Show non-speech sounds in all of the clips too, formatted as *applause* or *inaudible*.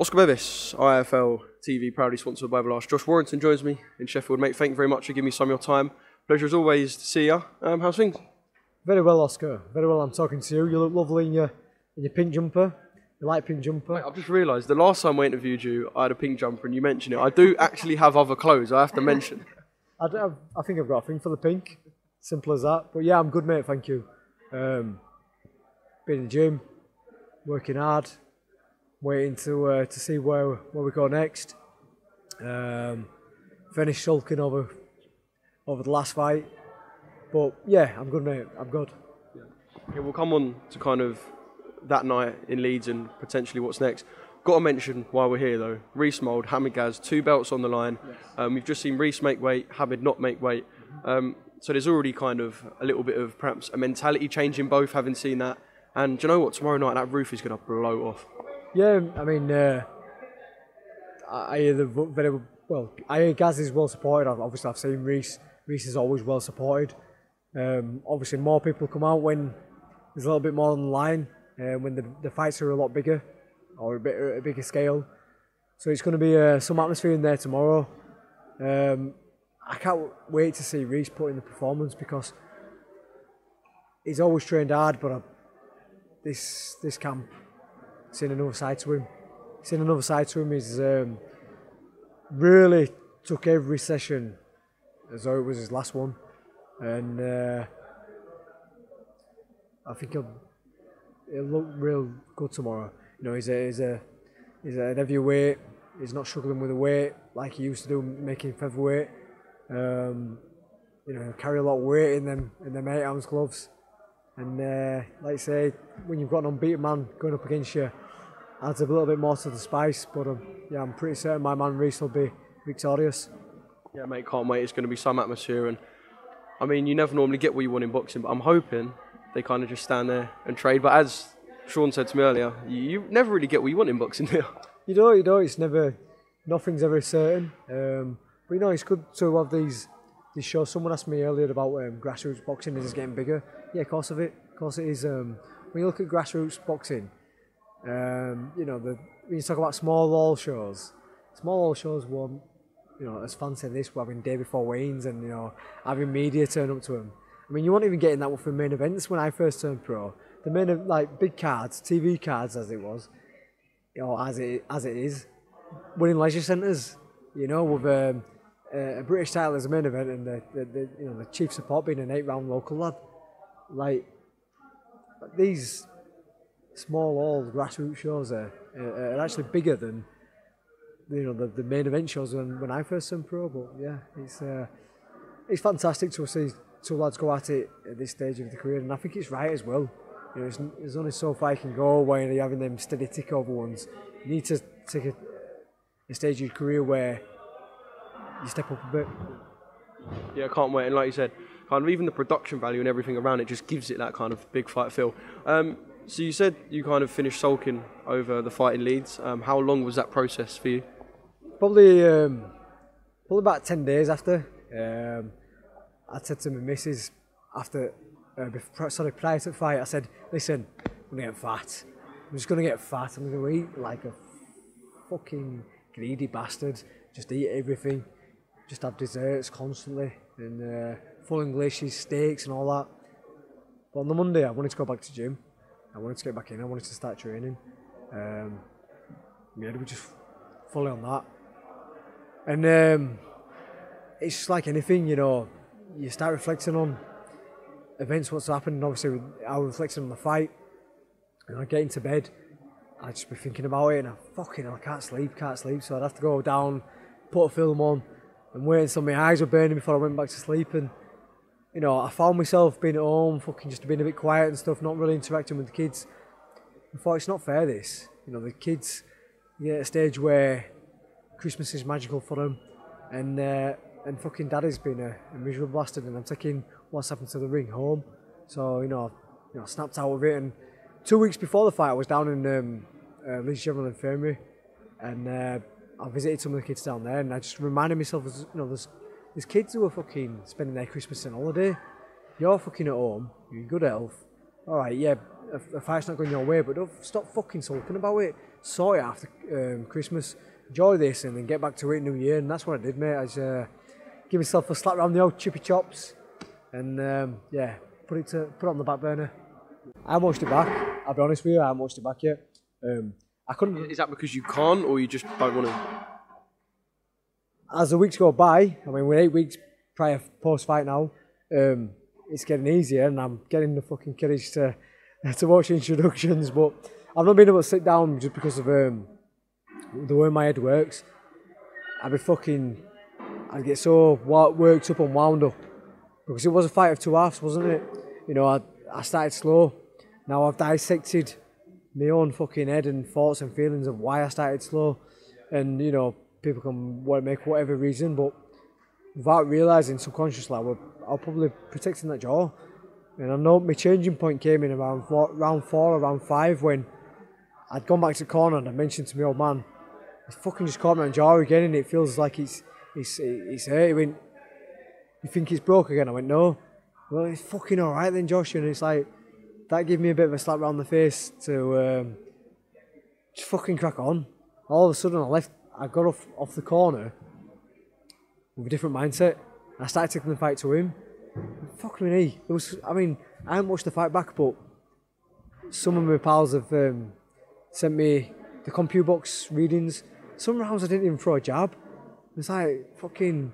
Oscar Bevis, IFL TV, proudly sponsored by Everlast. Josh Warrington joins me in Sheffield, mate. Thank you very much for giving me some of your time. Pleasure as always to see you. Um, how's things? Very well, Oscar. Very well. I'm talking to you. You look lovely in your in your pink jumper. You like pink jumper? Mate, I've just realised the last time I interviewed you, I had a pink jumper, and you mentioned it. I do actually have other clothes. I have to mention. *laughs* I, I've- I think I've got a thing for the pink. Simple as that. But yeah, I'm good, mate. Thank you. Um, been in the gym, working hard, waiting to uh, to see where where we go next. Um, finished sulking over over the last fight, but yeah, I'm good, mate. I'm good. Yeah, we'll come on to kind of that night in Leeds and potentially what's next. Got to mention while we're here though, Reece Mould, Hamid Gaz, two belts on the line. Um, we've just seen Reese make weight, Hamid not make weight. Um, so there's already kind of a little bit of perhaps a mentality change in both, having seen that. And do you know what? Tomorrow night that roof is going to blow off. Yeah, I mean, uh, I I hear the very well. I hear Gaz is well supported. Obviously, I've seen Reece. Reece is always well supported. Um, obviously, more people come out when there's a little bit more on the line, uh, when the, the fights are a lot bigger or a bit a bigger scale. So it's going to be uh, some atmosphere in there tomorrow. Um, I can't wait to see Reece put in the performance because he's always trained hard, but uh, this this camp seen another side to him. Seen another side to him. He's um, really took every session as though it was his last one, and uh, I think he'll he'll look real good tomorrow. You know, he's a he's a he's an heavyweight. He's not struggling with the weight like he used to do making featherweight. Um, you know, carry a lot of weight in them in them eight ounce gloves. And uh, like I say, when you've got an unbeaten man going up against you, adds a little bit more to the spice. But um, yeah, I'm pretty certain my man Reece will be victorious. Yeah, mate, can't wait. It's going to be some atmosphere, and I mean, you never normally get what you want in boxing, but I'm hoping they kind of just stand there and trade. But as Sean said to me earlier, you, you never really get what you want in boxing, *laughs* do you? You know, you know, it's never, nothing's ever certain. Um, but you know, it's good to have these these shows. Someone asked me earlier about um, grassroots boxing. Is it getting bigger? Yeah, of course of it. Of course it is. Um, when you look at grassroots boxing, um, you know, the, when you talk about small hall shows, small hall shows weren't, you know, as fancy as this, we're having day before weigh-ins and, you know, having media turn up to them. I mean, you weren't even getting that for main events when I first turned pro. The main, like, big cards, TV cards as it was, you know, as it, as it is, were in leisure centres, you know, with um, a a British title as a main event and the, the, the, you know, the chief support being an eight-round local lad. Like, these small old grassroots shows are, are actually bigger than you know the, the main event shows when, when I first turned pro. But yeah, it's uh, it's fantastic to see two lads go at it at this stage of the career, and I think it's right as well. You know, it's, there's only so far you can go when you're having them steady tick over ones. You need to take a, a stage of your career where you step up a bit. Yeah, I can't wait. And like you said, kind of even the production value and everything around it just gives it that kind of big fight feel. Um, so you said you kind of finished sulking over the fight in Leeds. Um, how long was that process for you? Probably um, probably about ten days after. Um, I said to my missus after, uh, before, sorry, prior to the fight, I said, listen, I'm gonna get fat. I'm just gonna get fat. I'm gonna eat like a fucking greedy bastard. Just eat everything. Just have desserts constantly and uh, full Englishes, steaks and all that. But on the Monday, I wanted to go back to gym. I wanted to get back in. I wanted to start training. Um, yeah, we just fully on that. And um, it's like anything, you know. You start reflecting on events, what's happened. Obviously, I was reflecting on the fight. And I get into bed, I'd just be thinking about it, and I fucking I can't sleep, can't sleep. So I'd have to go down, put a film on, and wait until my eyes were burning before I went back to sleep. And you know, I found myself being at home, fucking just being a bit quiet and stuff, not really interacting with the kids. I thought it's not fair. This, you know, the kids get at a stage where Christmas is magical for them, and uh, and fucking daddy's been a, a miserable bastard, and I'm taking what's happened to the ring home. So you know, you know, snapped out of it. And two weeks before the fight, I was down in um, uh, Leeds General Infirmary, and uh, I visited some of the kids down there, and I just reminded myself, you know, there's there's kids who are fucking spending their Christmas and holiday. You're fucking at home, you're in good health. All right, yeah, a, a fight's not going your way, but don't stop fucking sulking about it. Sort it after um, Christmas. Enjoy this and then get back to it New Year. And that's what I did, mate. I just, uh, give myself a slap around the old chippy chops, and um, yeah, put it to put it on the back burner. I haven't watched it back. I'll be honest with you, I haven't watched it back yet. Um, I couldn't. Is that because you can't, or you just don't want to? as the weeks go by, I mean, we're eight weeks prior post fight now. Um, it's getting easier, and I'm getting the fucking courage to *laughs* to watch introductions. But I've not been able to sit down just because of um, the way my head works. I'd be fucking, I'd get so worked up and wound up because it was a fight of two halves, wasn't it? You know, I I started slow. Now I've dissected my own fucking head and thoughts and feelings of why I started slow, and you know people can make whatever reason, but without realising subconsciously, I, was, I was probably protecting that jaw. And I know my changing point came in around four, round four, around five, when I'd gone back to the corner and I mentioned to my old man, he's fucking just caught on jaw again and it feels like it's, it's, it's hurt. He went, you think it's broke again? I went, no. Well, it's fucking alright then, Josh. And it's like, that gave me a bit of a slap around the face to um, just fucking crack on. All of a sudden, I left I got off off the corner with a different mindset. I started taking the fight to him. Fuck me, it was. I mean, I haven't watched the fight back, but some of my pals have um, sent me the CompuBox readings. Some rounds I didn't even throw a jab. It's like fucking.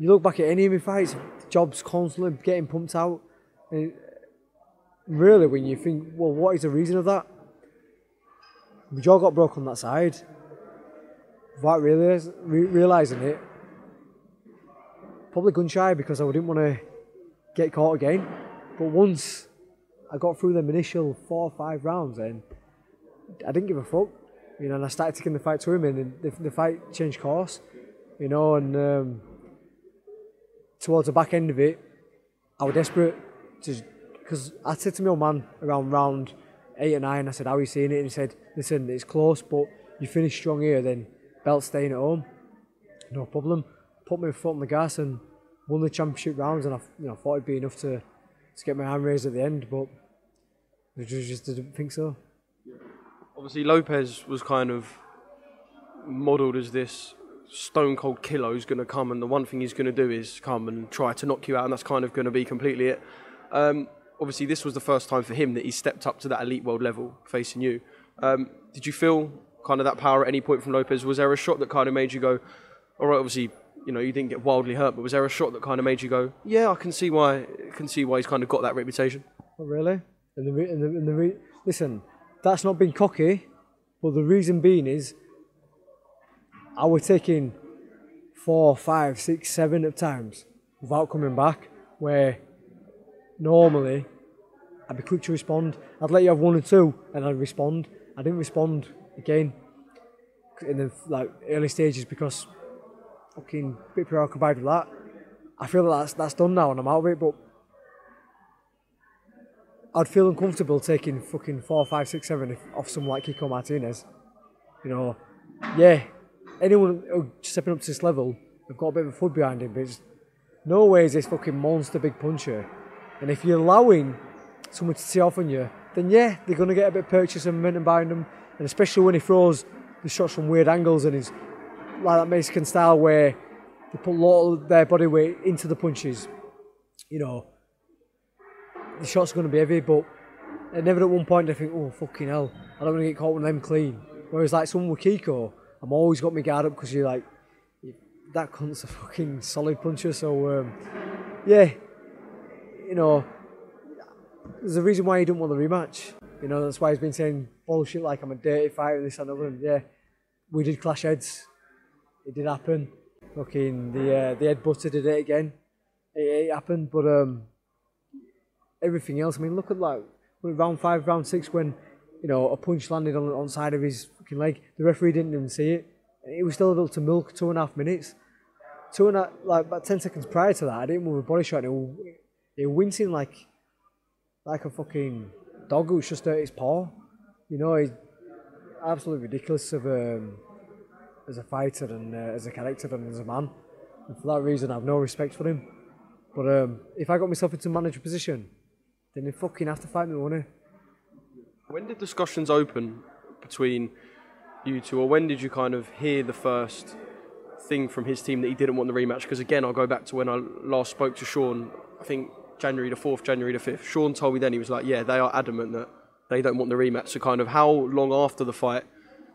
You look back at any of my fights, jobs constantly getting pumped out. And really, when you think, well, what is the reason of that? My jaw got broke on that side without realize, re- realizing it, probably gun shy because I didn't want to get caught again. But once I got through them initial four or five rounds, and I didn't give a fuck, you know. And I started taking the fight to him, and the, the fight changed course, you know. And um, towards the back end of it, I was desperate to because I said to my old man around round eight or nine, I said, "How are you seeing it?" And he said, "Listen, it's close, but you finish strong here, then belt staying at home, no problem. Put my foot on the gas and won the championship rounds, and I you know thought it'd be enough to to get my hand raised at the end, but I just, just didn't think so. Obviously, Lopez was kind of modelled as this stone cold killer who's going to come, and the one thing he's going to do is come and try to knock you out, and that's kind of going to be completely it. Um, obviously, this was the first time for him that he stepped up to that elite world level facing you. Um, did you feel kind of that power at any point from Lopez? Was there a shot that kind of made you go, all right, obviously, you know, you didn't get wildly hurt, but was there a shot that kind of made you go, yeah, I can see why, I can see why he's kind of got that reputation? Not really. And the, and the, the re- listen, that's not being cocky, but the reason being is I was taking four, five, six, seven at times without coming back, where normally I'd be quick to respond. I'd let you have one or two and I'd respond. I didn't respond again in the like early stages because fucking bit preoccupied with that. I feel that that's, that's done now and I'm out of it, but I'd feel uncomfortable taking fucking four, five, six, seven off someone like Kiko Martinez. You know, yeah, anyone stepping up to this level, they've got a bit of a foot behind him, but it's no way is this fucking monster big puncher. And if you're allowing someone to tee off on you, then yeah, they're going to get a bit of purchase and momentum behind them. And especially when he throws the shots from weird angles and he's like that Mexican style where they put a lot of their body weight into the punches. You know, the shots are going to be heavy, but never at one point they think, oh, fucking hell, I don't want to get caught with them clean. Whereas, like, someone with Kiko, I'm always got my guard up because you're like, that cunt's a fucking solid puncher. So, um, yeah, you know, there's a reason why he didn't want the rematch. You know, that's why he's been saying bullshit like I'm a dirty fighter, this and. And yeah, we did clash heads. It did happen. Fucking the uh, the head butter did it again. It, it happened, but um, everything else. I mean, look at like round five, round six, when you know a punch landed on on side of his fucking leg. The referee didn't even see it. He was still able to milk two and a half minutes. Two and a, like about ten seconds prior to that, I didn't move a body shot. And he, he wincing like like a fucking dog who's just at his paw. You know, he's absolutely ridiculous of um, as a fighter and uh, as a character and as a man. And for that reason, I have no respect for him. But um, if I got myself into manager position, then he fucking have to fight me, won't he? When did discussions open between you two, or when did you kind of hear the first thing from his team that he didn't want the rematch? Because again, I'll go back to when I last spoke to Sean. I think January the fourth, January the fifth. Sean told me then he was like, "Yeah, they are adamant that they don't want the rematch." So, kind of, how long after the fight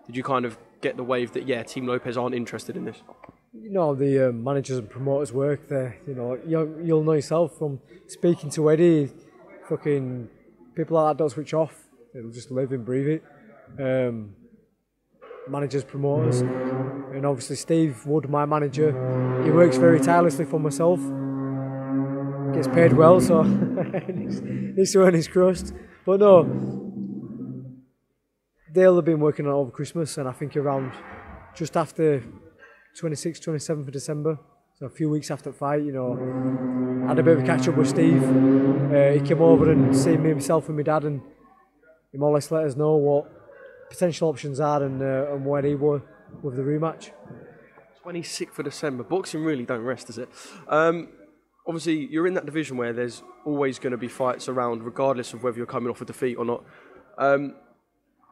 did you kind of get the wave that yeah, Team Lopez aren't interested in this? You know, the uh, managers and promoters work there. You know, you'll, you'll know yourself from speaking to Eddie. Fucking people like that don't switch off. They'll just live and breathe it. Um, managers, promoters, and obviously Steve Wood, my manager, he works very tirelessly for myself. Gets paid well, so *laughs* he's to earn his crust. But no, they'll have been working on it over Christmas, and I think around just after 26th, 27th of December, so a few weeks after the fight, you know, I had a bit of a catch up with Steve. Uh, he came over and seen me himself and my dad, and he more or less let us know what potential options are and, uh, and where he were with the rematch. 26th of December. Boxing really don't rest, does it? Um, obviously, you're in that division where there's always going to be fights around, regardless of whether you're coming off a defeat or not. Um,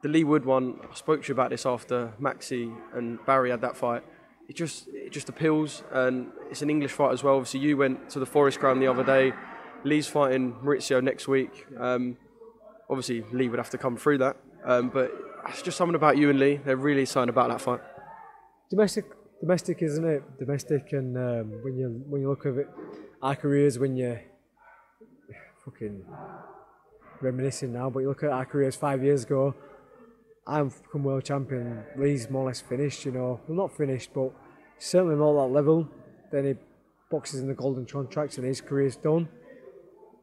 the Leigh Wood one, I spoke to you about this after Maxi and Barry had that fight. It just it just appeals, and it's an English fight as well. Obviously, you went to the Forest Ground the other day. Leigh's fighting Mauricio next week. Um, obviously, Leigh would have to come through that, um, but it's just something about you and Leigh. They're really excited about that fight. Domestic, domestic, isn't it? Domestic, and um, when you when you look at it, our careers when you're fucking reminiscing now, but you look at our careers five years ago I've become world champion. Leigh's more or less finished, you know. Well, not finished, but certainly not that level. Then he boxes in the golden contracts and his career's done.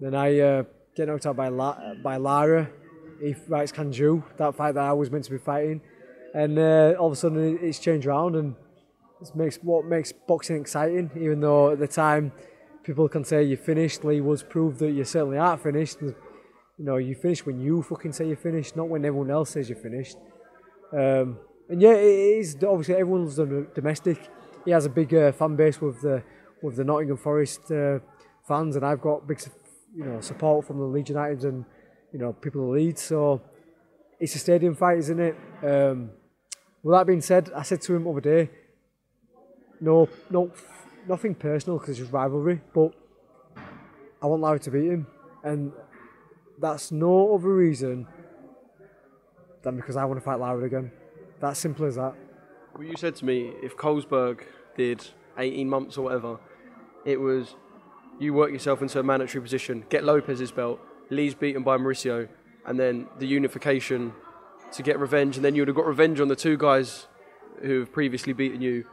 Then I uh, get knocked out by La- by Lara. He fights Can Xu, that fight that I was meant to be fighting. And uh, all of a sudden it's changed around and it makes what makes boxing exciting, even though at the time people can say you're finished. Leigh was proved that you certainly aren't finished. You know, you finish when you fucking say you're finished, not when everyone else says you're finished. Um, and yeah, it is obviously everyone's domestic. He has a big uh, fan base with the with the Nottingham Forest uh, fans, and I've got big, you know, support from the Leeds United and you know people of Leeds. So it's a stadium fight, isn't it? Um, with that being said, I said to him over day, no, no, nothing personal because it's just rivalry, but I want Lara to beat him, and that's no other reason than because I want to fight Lara again. That's simple as that. Well, you said to me if Colesberg did 18 months or whatever, it was you work yourself into a mandatory position, get Lopez's belt, Leigh's beaten by Mauricio, and then the unification to get revenge, and then you would have got revenge on the two guys who have previously beaten you.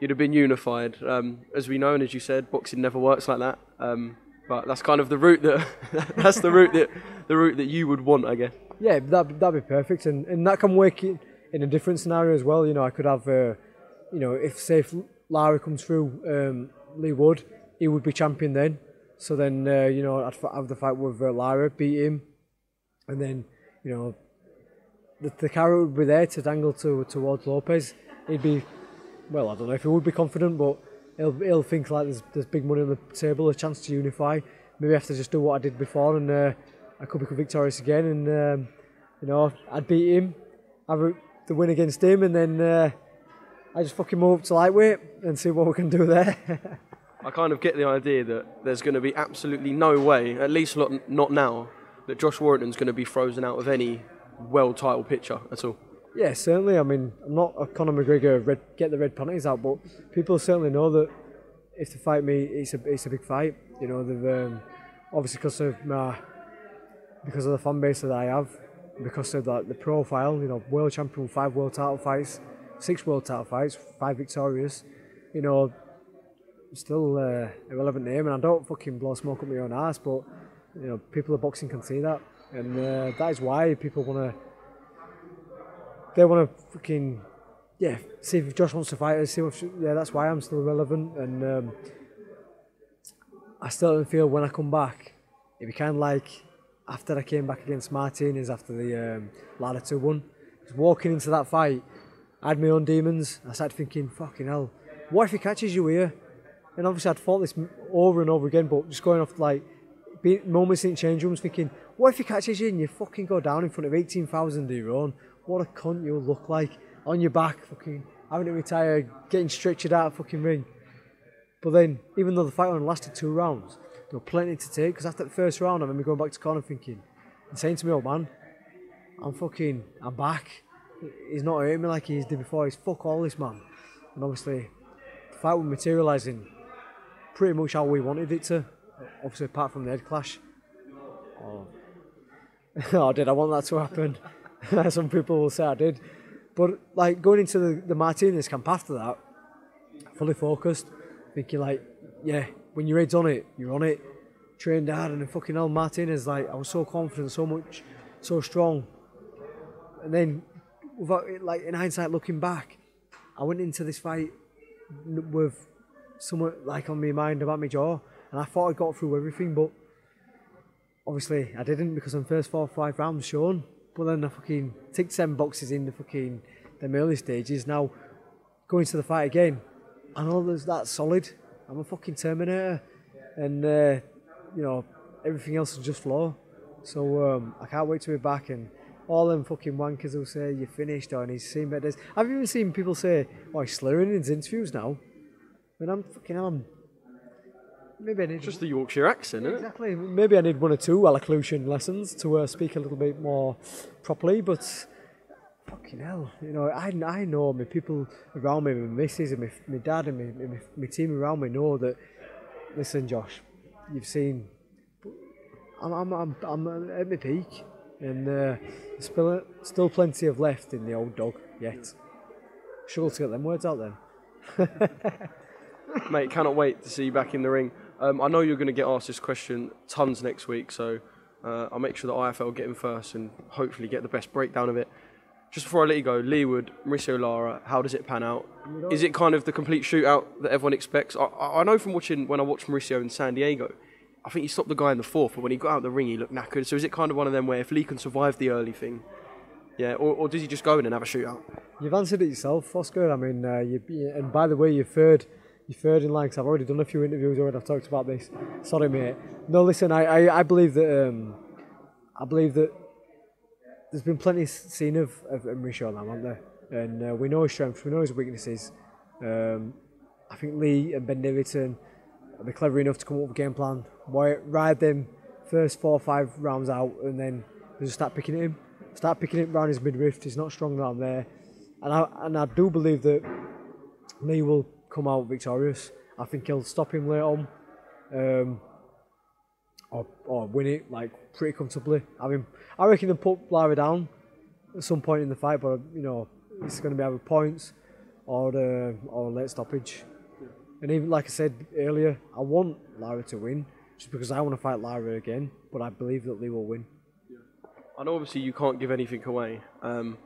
You'd have been unified. Um, as we know, and as you said, boxing never works like that. Um, but that's kind of the route that *laughs* that's the route that the route that you would want, I guess. Yeah, that that'd be perfect, and and that can work in, in a different scenario as well. You know, I could have, uh, you know, if say if Lara comes through, um, Leigh Wood, he would be champion then. So then, uh, you know, I'd have the fight with uh, Lara, beat him, and then, you know, the, the carrot would be there to dangle to towards Lopez. He'd be, well, I don't know if he would be confident, but he'll he'll think like there's there's big money on the table, a chance to unify. Maybe I have to just do what I did before, and uh, I could become victorious again. And um, you know, I'd beat him, have the win against him, and then uh, I just fucking move up to lightweight and see what we can do there. *laughs* I kind of get the idea that there's going to be absolutely no way, at least not, not now, that Josh Warrington's going to be frozen out of any world title picture at all. Yeah, certainly. I mean, I'm not a Conor McGregor red, get the red panties out, but people certainly know that if they fight me, it's a it's a big fight. You know, they've um, obviously because of my because of the fan base that I have, because of the, the profile. You know, world champion, five world title fights, six world title fights, five victorious. You know, still uh, a relevant name, and I don't fucking blow smoke up my own ass, but you know, people of boxing can see that, and uh, that is why people want to. They want to fucking yeah, see if Josh wants to fight us. See if yeah, that's why I'm still relevant, and um, I still don't feel when I come back, it'd be kind of like after I came back against Martinez after the um, Lara 2 1. Walking into that fight, I had my own demons. I started thinking, fucking hell, what if he catches you here? And obviously, I'd fought this over and over again, but just going off like being, moments in change rooms, thinking, what if he catches you and you fucking go down in front of 18,000 of your own? What a cunt you'll look like on your back, fucking having to retire, getting stretchered out of fucking ring. But then, even though the fight only lasted two rounds, there were plenty to take. Because after the first round, I remember going back to corner thinking, and saying to me, old man, I'm fucking, I'm back. He's not hurting me like he did before. He's fuck all this man. And obviously, the fight was materialising pretty much how we wanted it to. Obviously, apart from the head clash. Oh, *laughs* oh did I want that to happen? *laughs* Some people will say I did. But like going into the, the Martinez camp after that, fully focused, thinking like, yeah, when your head's on it, you're on it. Trained hard and fucking hell, Martinez, like I was so confident, so much, so strong. And then, without like in hindsight, looking back, I went into this fight with somewhat like on my mind about my jaw, and I thought I got through everything, but obviously I didn't because I'm first four or five rounds shown. But then I fucking ticked seven boxes in the fucking them early stages. Now going to the fight again, I know there's that solid. I'm a fucking Terminator, and uh, you know everything else will just flow. So um, I can't wait to be back and all them fucking wankers will say you're finished or he's seen better days. I've even seen people say, "Oh, he's slurring in his interviews now." And I'm fucking I'm maybe I need just the Yorkshire accent, isn't exactly. Maybe I need one or two elocution lessons to uh, speak a little bit more properly. But fucking hell, you know, I, I know my people around me, my missus and my, my dad and my, my, my team around me know that. Listen, Josh, you've seen. I'm I'm I'm, I'm at my peak, and uh, still still plenty of left in the old dog yet. Struggle to get them words out then. *laughs* Mate, cannot wait to see you back in the ring. Um, I know you're going to get asked this question tons next week, so uh, I'll make sure that IFL get in first and hopefully get the best breakdown of it. Just before I let you go, Leigh Wood, Mauricio Lara, how does it pan out? Is it kind of the complete shootout that everyone expects? I, I know from watching when I watched Mauricio in San Diego, I think he stopped the guy in the fourth, but when he got out the ring, he looked knackered. So is it kind of one of them where if Leigh can survive the early thing, yeah, or, or does he just go in and have a shootout? You've answered it yourself, Oscar. I mean, uh, you, and by the way, your third, your third in line, because I've already done a few interviews already. I've talked about this. Sorry, mate. No, listen, I, I, I believe that, um, I believe that there's been plenty seen of, of Mauricio Lara, haven't there? And uh, we know his strengths, we know his weaknesses. Um, I think Leigh and Ben Davison will be clever enough to come up with a game plan, ride them first four or five rounds out, and then just start picking at him. Start picking it around his midriff. He's not strong down there, and I and I do believe that Leigh will come out victorious. I think he'll stop him later on. Um, or, or win it like pretty comfortably. I mean, I reckon they'll put Lara down at some point in the fight, but you know, it's going to be either points or uh, or a late stoppage. And even like I said earlier, I want Lara to win just because I want to fight Lara again, but I believe that Leigh will win. I know obviously you can't give anything away, um,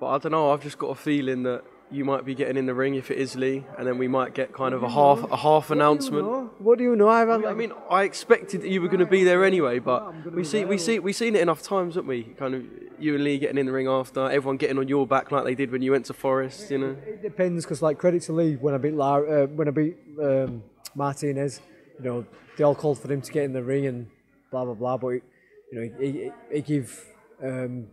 but I don't know. I've just got a feeling that you might be getting in the ring if it is Leigh, and then we might get kind of a half a half announcement. Do what do you know? I've I mean, I expected that you were going to be there anyway, but we see we see we've seen it enough times, haven't we? Kind of, you and Leigh getting in the ring after, everyone getting on your back like they did when you went to Forest, you know? It depends because, like, credit to Leigh when I beat Lara, uh, when I beat um, Martinez, you know, they all called for him to get in the ring and blah blah blah. But you know, he, he, he give um,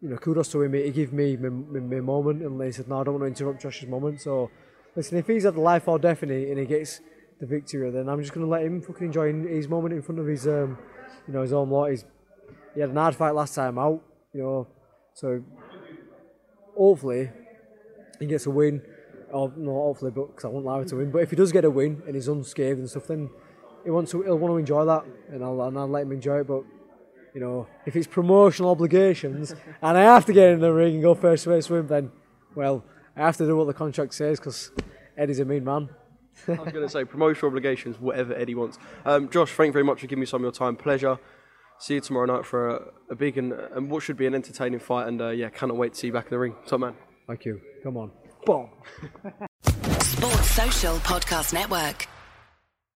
you know kudos to him. He gave me my, my, my moment, and he said, "No, I don't want to interrupt Josh's moment." So, listen, if he's at the life or death and he, and he gets the victory, then I'm just going to let him fucking enjoy his moment in front of his, um, you know, his own lot. He's, he had an hard fight last time out, you know, so hopefully he gets a win. Or no, hopefully, but because I want Lara to win. But if he does get a win and he's unscathed and stuff, then he wants to, he'll want to enjoy that, and I'll, and I'll let him enjoy it. But you know, if it's promotional obligations and I have to get in the ring and go first to swim, then well, I have to do what the contract says because Eddie's a mean man. I was going to say promotional obligations, whatever Eddie wants. Um, Josh, thank you very much for giving me some of your time. Pleasure. See you tomorrow night for a, a big and, and, what should be an entertaining fight. And uh, yeah, cannot wait to see you back in the ring. Top man. Thank you. Come on. Boom. *laughs* Sports Social Podcast Network.